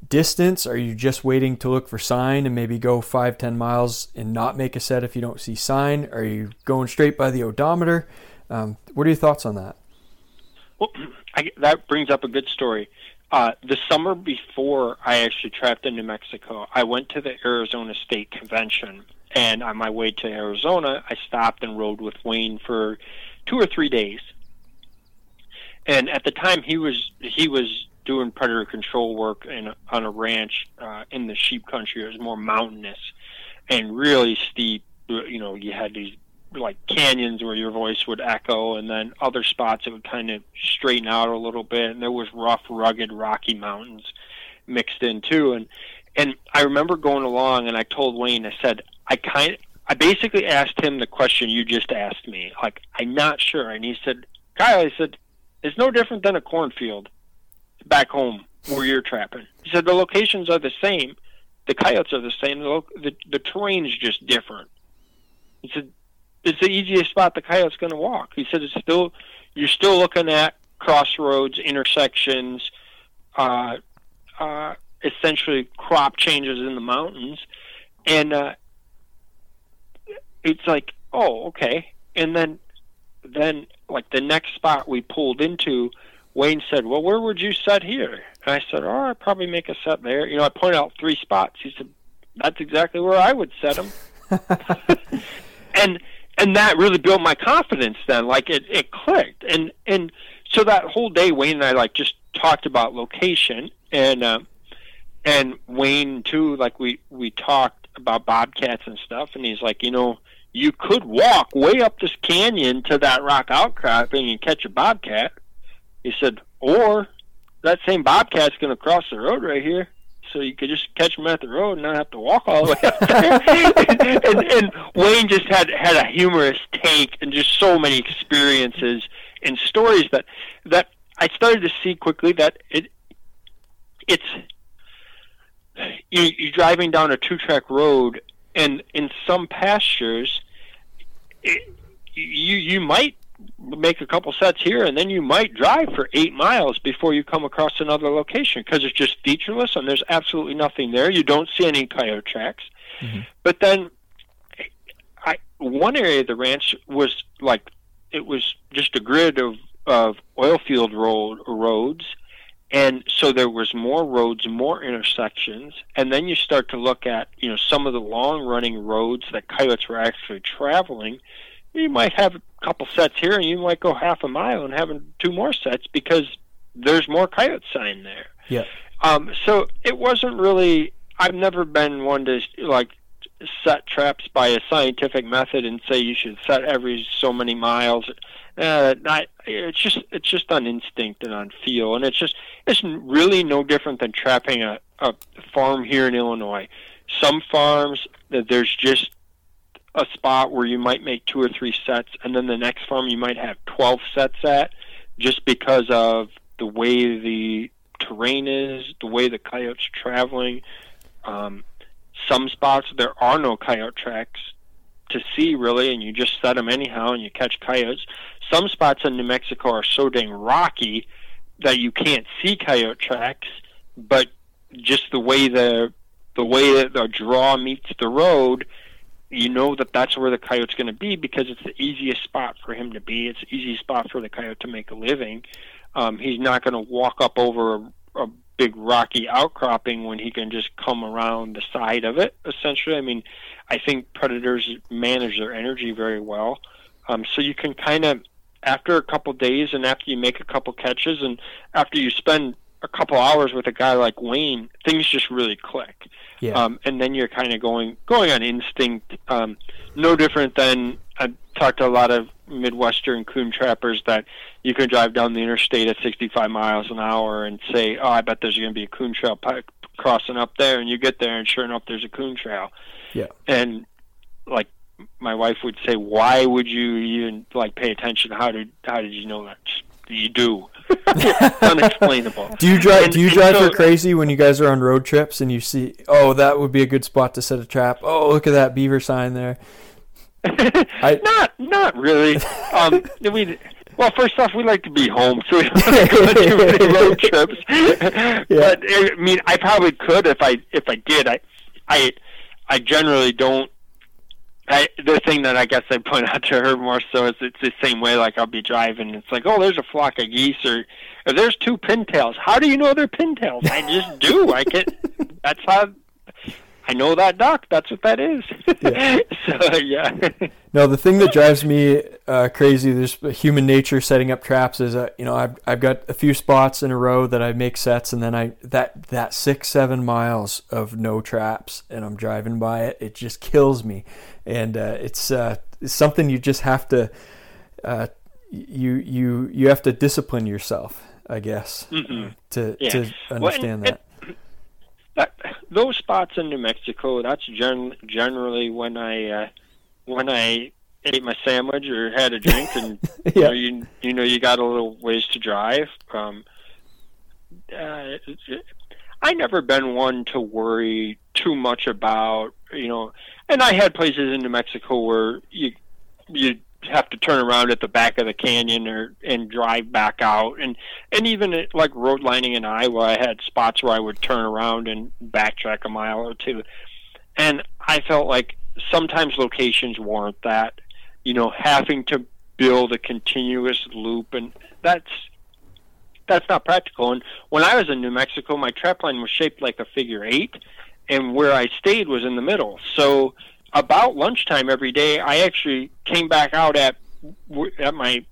distance? Are you just waiting to look for sign and maybe go five ten miles and not make a set if you don't see sign? Are you going straight by the odometer? Um, what are your thoughts on that?
Well, (clears throat) I, that brings up a good story. Uh, the summer before I actually trapped in New Mexico, I went to the Arizona State Convention, and on my way to Arizona, I stopped and rode with Wayne for two or three days. And at the time, he was he was doing predator control work in on a ranch uh, in the sheep country. It was more mountainous and really steep. You know, you had these like canyons where your voice would echo, and then other spots it would kind of straighten out a little bit, and there was rough, rugged, rocky mountains mixed in too. And and I remember going along, and I told Wayne, I said, I kind, I basically asked him the question you just asked me, like I'm not sure, and he said, Kyle, I said, it's no different than a cornfield back home where you're trapping. He said the locations are the same, the coyotes are the same, the the, the terrain's just different. He said it's the easiest spot the coyote's going to walk. He said it's still you're still looking at crossroads, intersections, uh, uh, essentially crop changes in the mountains, and uh, it's like, oh, okay. And then, then like the next spot we pulled into, Wayne said, "Well, where would you set here?" And I said, "Oh, I'd probably make a set there." You know, I pointed out three spots. He said, "That's exactly where I would set them." (laughs) and and that really built my confidence then like it, it clicked. And and so that whole day wayne and i like just talked about location and uh, and wayne too like we we talked about bobcats and stuff. And he's like you know you could walk way up this canyon to that rock outcropping and catch a bobcat. He said or that same bobcat's going to cross the road right here so you could just catch them at the road and not have to walk all the way up there. (laughs) and, and Wayne just had had a humorous take and just so many experiences and stories that that I started to see quickly that it it's you, you're driving down a two track road and in some pastures it, you you might make a couple sets here, and then you might drive for eight miles before you come across another location because it's just featureless and there's absolutely nothing there. You don't see any coyote tracks. Mm-hmm. But then, I one area of the ranch was like it was just a grid of of oil field road roads. And so there was more roads, more intersections, and then you start to look at, you know, some of the long running roads that coyotes were actually traveling you might have a couple sets here, and you might go half a mile and have two more sets because there's more coyote sign there.
Yeah.
Um, so it wasn't really. I've never been one to like set traps by a scientific method and say you should set every so many miles. Uh, I, it's just it's just on instinct and on feel, and it's just it's really no different than trapping a, a farm here in Illinois. Some farms that there's just a spot where you might make two or three sets, and then the next farm you might have twelve sets at, just because of the way the terrain is, the way the coyote's are traveling. Um, some spots there are no coyote tracks to see really, and you just set them anyhow, and you catch coyotes. Some spots in New Mexico are so dang rocky that you can't see coyote tracks, but just the way the the way that the draw meets the road, you know that that's where the coyote's going to be because it's the easiest spot for him to be. It's the easiest spot for the coyote to make a living. Um, he's not going to walk up over a, a big rocky outcropping when he can just come around the side of it. Essentially, I mean, I think predators manage their energy very well, um, so you can kind of after a couple days and after you make a couple catches and after you spend a couple hours with a guy like Wayne, things just really click. Yeah. Um, and then you're kind of going going on instinct. Um, no different than I've talked to a lot of Midwestern coon trappers that you can drive down the interstate at 65 miles an hour and say, "Oh, I bet there's going to be a coon trail crossing up there," and you get there, and sure enough, there's a coon trail.
Yeah.
And like my wife would say, "Why would you even like pay attention? How did how did you know that?" You do. (laughs) Unexplainable.
Do you drive? And, do you drive so, her crazy when you guys are on road trips and you see? Oh, that would be a good spot to set a trap. Oh, look at that beaver sign there. (laughs)
I, not, not really. Um, we, well, first off, we like to be home, so we don't go on too many (laughs) road trips. Yeah. But I mean, I probably could if I if I did. I, I, I generally don't. I, the thing that I guess I point out to her more so is it's the same way. Like I'll be driving, it's like, oh, there's a flock of geese, or, or there's two pintails. How do you know they're pintails? I just do. I can. That's how I know that duck. That's what that is. Yeah. (laughs) so yeah. (laughs)
no, the thing that drives me uh, crazy, there's human nature setting up traps. Is uh, you know I've I've got a few spots in a row that I make sets, and then I that that six seven miles of no traps, and I'm driving by it. It just kills me, and uh, it's, uh, it's something you just have to uh, you you you have to discipline yourself, I guess, mm-hmm. to yeah. to understand well, and, that.
And, that, those spots in New Mexico, that's gen- generally when I uh, when I ate my sandwich or had a drink, and (laughs) yeah. you, know, you you know you got a little ways to drive. Um, uh, I never been one to worry too much about you know, and I had places in New Mexico where you you have to turn around at the back of the canyon or and drive back out. And and even at, like road lining in Iowa I had spots where I would turn around and backtrack a mile or two. And I felt like sometimes locations warrant that you know having to build a continuous loop and that's that's not practical. And when I was in New Mexico my trap line was shaped like a figure 8 and where I stayed was in the middle. So about lunchtime every day, I actually came back out at at my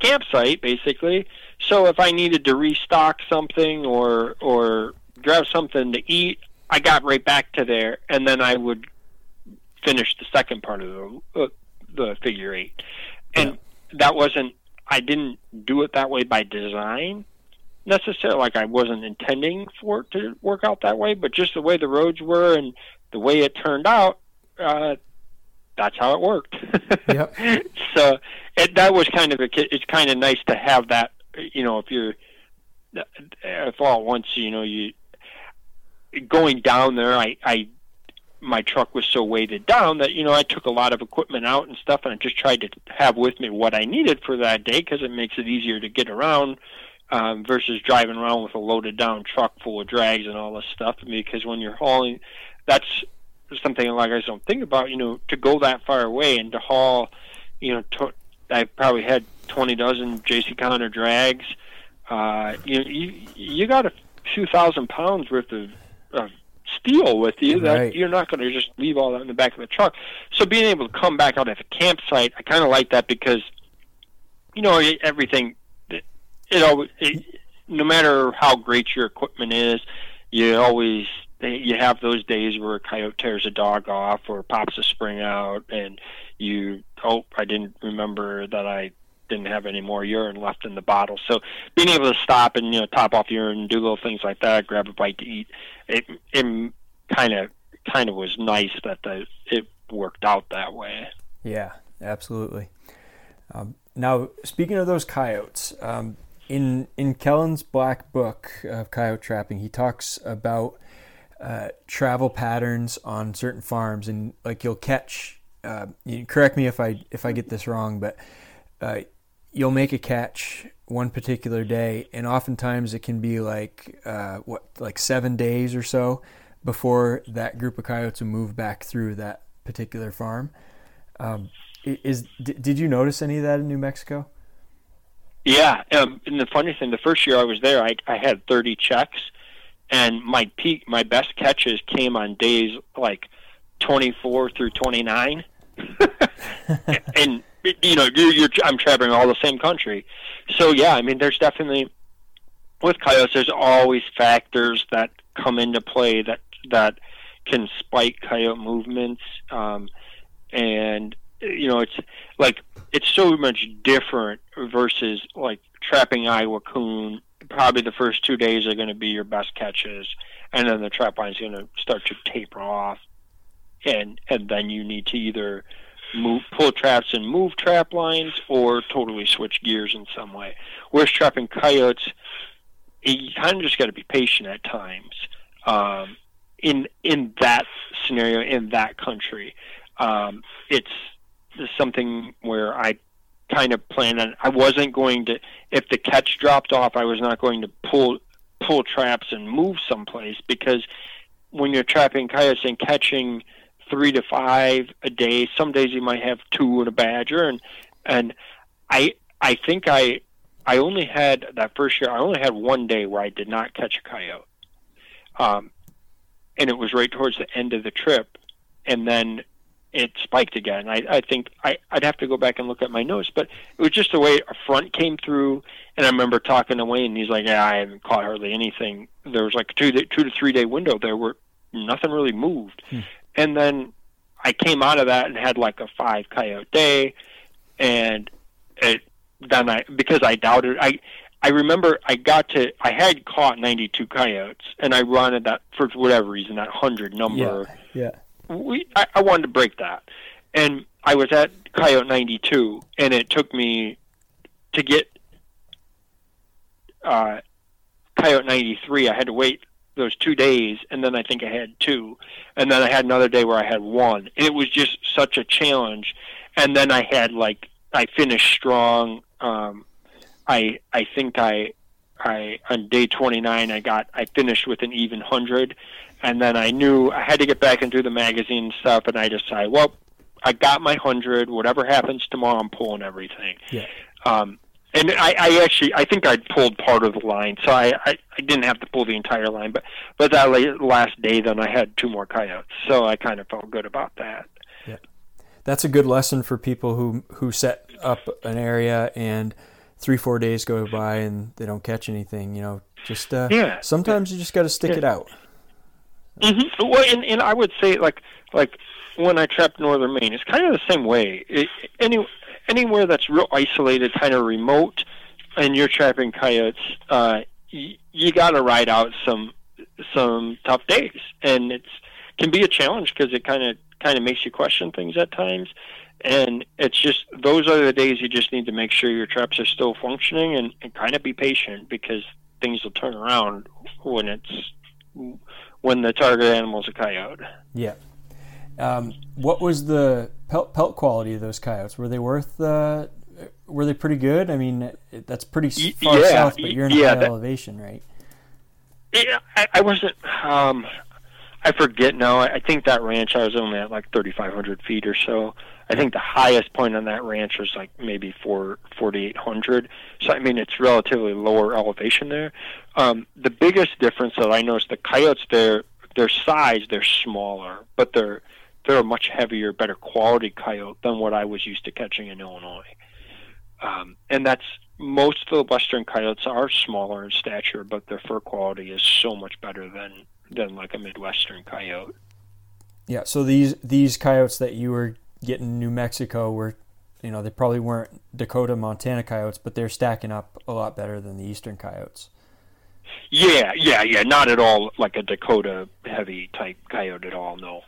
campsite basically. So if I needed to restock something or or grab something to eat, I got right back to there, and then I would finish the second part of the uh, the figure eight, and yeah. that wasn't. I didn't do it that way by design necessarily. Like I wasn't intending for it to work out that way, but just the way the roads were and the way it turned out, uh, that's how it worked. yep. (laughs) So it, that was kind of a, it's kind of nice to have that. You know, if you're if all at once, you know, you going down there, I I my truck was so weighted down that you know I took a lot of equipment out and stuff, and I just tried to have with me what I needed for that day because it makes it easier to get around um, versus driving around with a loaded down truck full of drags and all this stuff. Because when you're hauling, that's something a lot of guys don't think about. You know, to go that far away and to haul, you know, to, I probably had twenty dozen J.C. Conner drags. Uh, you you you got a few thousand pounds worth of, of steel with you that right. you're not going to just leave all that in the back of the truck. So being able to come back out at the campsite, I kind of like that because you know everything. It, it always, it, no matter how great your equipment is, you always they, you have those days where a coyote tears a dog off or pops a spring out, and you oh I didn't remember that I didn't have any more urine left in the bottle. So being able to stop and you know top off urine and do little things like that, grab a bite to eat, it it kind of kind of was nice that the it worked out that way.
Yeah, absolutely. Um, now speaking of those coyotes, um, in in Kellen's black book of coyote trapping, he talks about uh, travel patterns on certain farms, and like you'll catch. Uh, you correct me if I if I get this wrong, but uh, you'll make a catch one particular day, and oftentimes it can be like uh, what like seven days or so before that group of coyotes will move back through that particular farm. Um, is did you notice any of that in New Mexico?
Yeah, um, and the funny thing, the first year I was there, I, I had 30 checks, and my peak, my best catches came on days like 24 through 29, (laughs) and you know, you're, you're, I'm traveling all the same country, so yeah, I mean, there's definitely with coyotes, there's always factors that come into play that that can spike coyote movements, um, and you know, it's like it's so much different versus like trapping Iowa coon. Probably the first two days are going to be your best catches, and then the trap line is going to start to taper off, and and then you need to either move pull traps and move trap lines or totally switch gears in some way. Whereas trapping coyotes, you kind of just got to be patient at times. Um, in in that scenario in that country, um, it's something where I kind of plan on. I wasn't going to if the catch dropped off, I was not going to pull pull traps and move someplace because when you're trapping coyotes and catching three to five a day, some days you might have two and a badger, and and I I think I I only had that first year. I only had one day where I did not catch a coyote, um, and it was right towards the end of the trip, and then it spiked again. I, I think I, I'd have to go back and look at my notes, but it was just the way a front came through. And I remember talking to Wayne, and he's like, "Yeah, I haven't caught hardly anything." There was like a two two to three day window there where nothing really moved, hmm. and then I came out of that and had like a five coyote day, and it then I because I doubted I. I remember I got to I had caught 92 coyotes and I wanted that for whatever reason that 100 number.
Yeah. yeah
we I, I wanted to break that, and I was at Coyote 92, and it took me to get uh, Coyote 93. I had to wait those two days, and then I think I had two, and then I had another day where I had one. And it was just such a challenge, and then I had like I finished strong. Um, I I think I I on day 29 I got I finished with an even hundred, and then I knew I had to get back into the magazine stuff, and I decided, well, I got my hundred. Whatever happens tomorrow, I'm pulling everything.
Yeah.
Um, and I, I actually, I think I pulled part of the line, so I, I, I didn't have to pull the entire line. But, but that last day, then I had two more coyotes, so I kind of felt good about that.
Yeah, that's a good lesson for people who who set up an area and three four days go by and they don't catch anything. You know, just uh, yeah. Sometimes you just got to stick yeah. it out.
Mm-hmm. Well, and, and I would say like like when I trapped northern Maine, it's kind of the same way. It, any anywhere that's real isolated, kind of remote, and you're trapping coyotes, uh, y- you got to ride out some some tough days, and it's can be a challenge because it kind of kind of makes you question things at times. And it's just those are the days you just need to make sure your traps are still functioning and, and kind of be patient because things will turn around when it's when the target animal is a coyote.
Yeah. Um, what was the pelt, pelt quality of those coyotes? Were they worth? Uh, were they pretty good? I mean, that's pretty far yeah, south, but you're in yeah, high that, elevation, right?
Yeah, I, I wasn't. Um, I forget now. I, I think that ranch I was only at like 3,500 feet or so. I think the highest point on that ranch was like maybe four forty eight hundred. So I mean, it's relatively lower elevation there. Um, the biggest difference that I noticed, the coyotes there, their size, they're smaller, but they're they're a much heavier, better quality coyote than what I was used to catching in Illinois. Um, and that's most of the western coyotes are smaller in stature, but their fur quality is so much better than than like a midwestern coyote.
Yeah. So these these coyotes that you were getting New Mexico where you know, they probably weren't Dakota Montana coyotes, but they're stacking up a lot better than the eastern coyotes.
Yeah, yeah, yeah. Not at all like a Dakota heavy type coyote at all. No,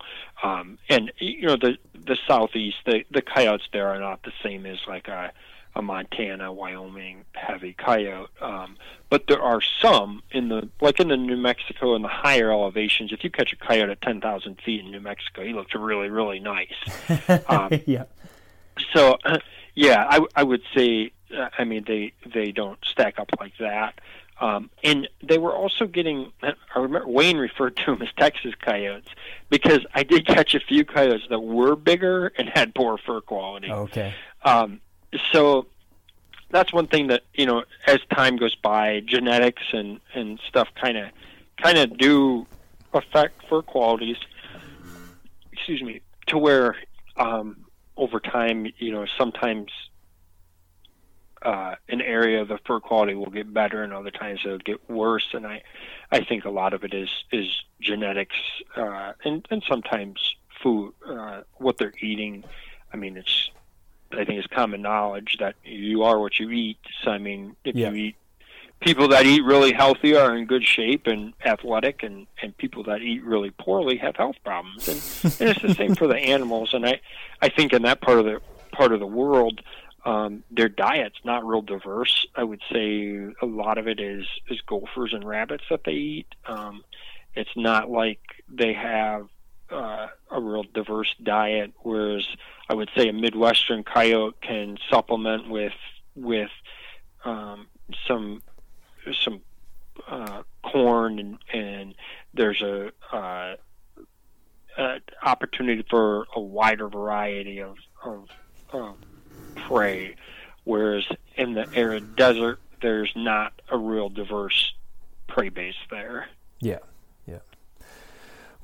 um, and you know the the southeast, the the coyotes there are not the same as like a Montana, Wyoming heavy coyote. Um, but there are some in the like in the New Mexico in the higher elevations. If you catch a coyote at ten thousand feet in New Mexico, he looks really really nice. (laughs)
Um, yeah.
So, (clears throat) yeah, I I would say. Uh, I mean, they they don't stack up like that. Um, and they were also getting, (laughs) I remember Wayne referred to them as Texas coyotes because I did (laughs) catch a few coyotes that were bigger and had poor fur quality.
Okay.
Um, so that's one thing that, you know, as time goes by, genetics and, and stuff kind of kind of do affect fur qualities. Excuse me, to where um, over time, you know, sometimes uh, an area of the fur quality will get better and other times it'll get worse and I I think a lot of it is is genetics uh, and and sometimes food uh, what they're eating I mean it's I think it's common knowledge that you are what you eat so I mean if
Yeah.
you eat people that eat really healthy are in good shape and athletic and and people that eat really poorly have health problems and, and it's the same for the animals and I I think in that part of the part of the world um, their diet's not real diverse. I would say a lot of it is is gophers and rabbits that they eat. Um, it's not like they have uh, a real diverse diet. Whereas I would say a midwestern coyote can supplement with with um, some some uh, corn and and there's a, uh, a opportunity for a wider variety of of um, prey, whereas in the arid desert, there's not a real diverse prey base there.
Yeah.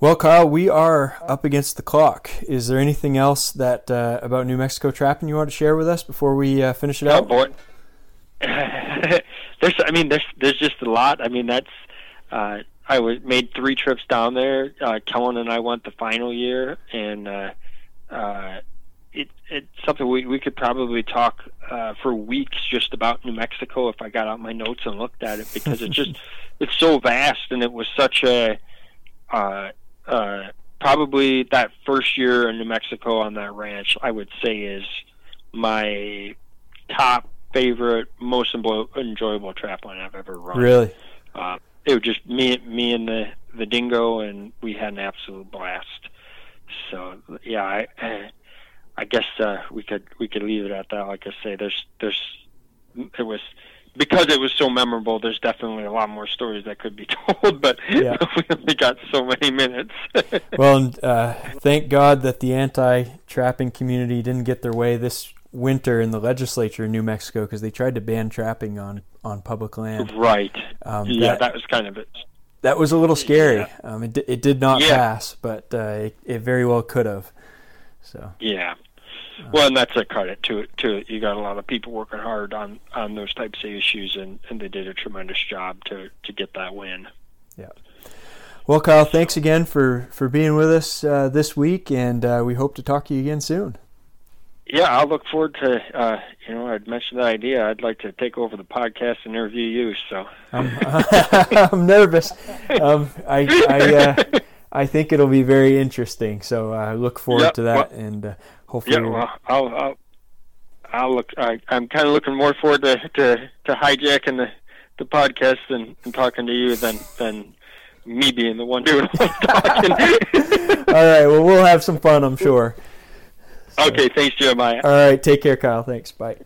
Well, Kyle, we are up against the clock. Is there anything else that uh, about New Mexico trapping you want to share with us before we uh, finish it
Oh
out?
boy, (laughs) there's I mean there's there's just a lot. I mean that's uh, I was made three trips down there. Uh, Kellen and I went the final year, and uh, uh, it it's something we we could probably talk uh, for weeks just about New Mexico if I got out my notes and looked at it because it's just (laughs) it's so vast and it was such a uh, probably that first year in New Mexico on that ranch I would say is my top favorite, most enjo- enjoyable trap line I've ever run.
Really?
Uh, it was just me, me and the the dingo, and we had an absolute blast. So yeah, I, I guess uh, we could we could leave it at that. Like I say, there's there's it was because it was so memorable. There's definitely a lot more stories that could be (laughs) told, but
Yeah. (laughs)
we only got so many minutes. (laughs)
Well, and, uh, thank God that the anti-trapping community didn't get their way this winter in the legislature in New Mexico because they tried to ban trapping on on public land.
right.
Um,
yeah,
that,
that was kind of it.
that was a little scary. Um, it, it did not
Yeah.
pass, but uh, it, it very well could have. So
Yeah. Well, and that's a credit to it. To it. you got a lot of people working hard on on those types of issues, and and they did a tremendous job to to get that win. Yeah.
Well, Kyle, thanks again for, for being with us uh, this week, and uh, we hope to talk to you again soon.
Yeah, I'll look forward to. Uh, you know, I'd mentioned the idea. I'd like to take over the podcast and interview you. So.
I'm, (laughs) I'm nervous. Um, I I, uh, (laughs) I think it'll be very interesting. So I look forward
Yep,
to that, and uh, hopefully,
Yeah, well, I'll, I'll, I'll look. I, I'm kind of looking more forward to to, to hijacking the the podcast and, and talking to you than than me being the one doing all the talking. (laughs)
all right. Well, we'll have some fun, I'm sure. So-
okay, thanks, Jeremiah.
All right. Take care, Kyle. Thanks. Bye.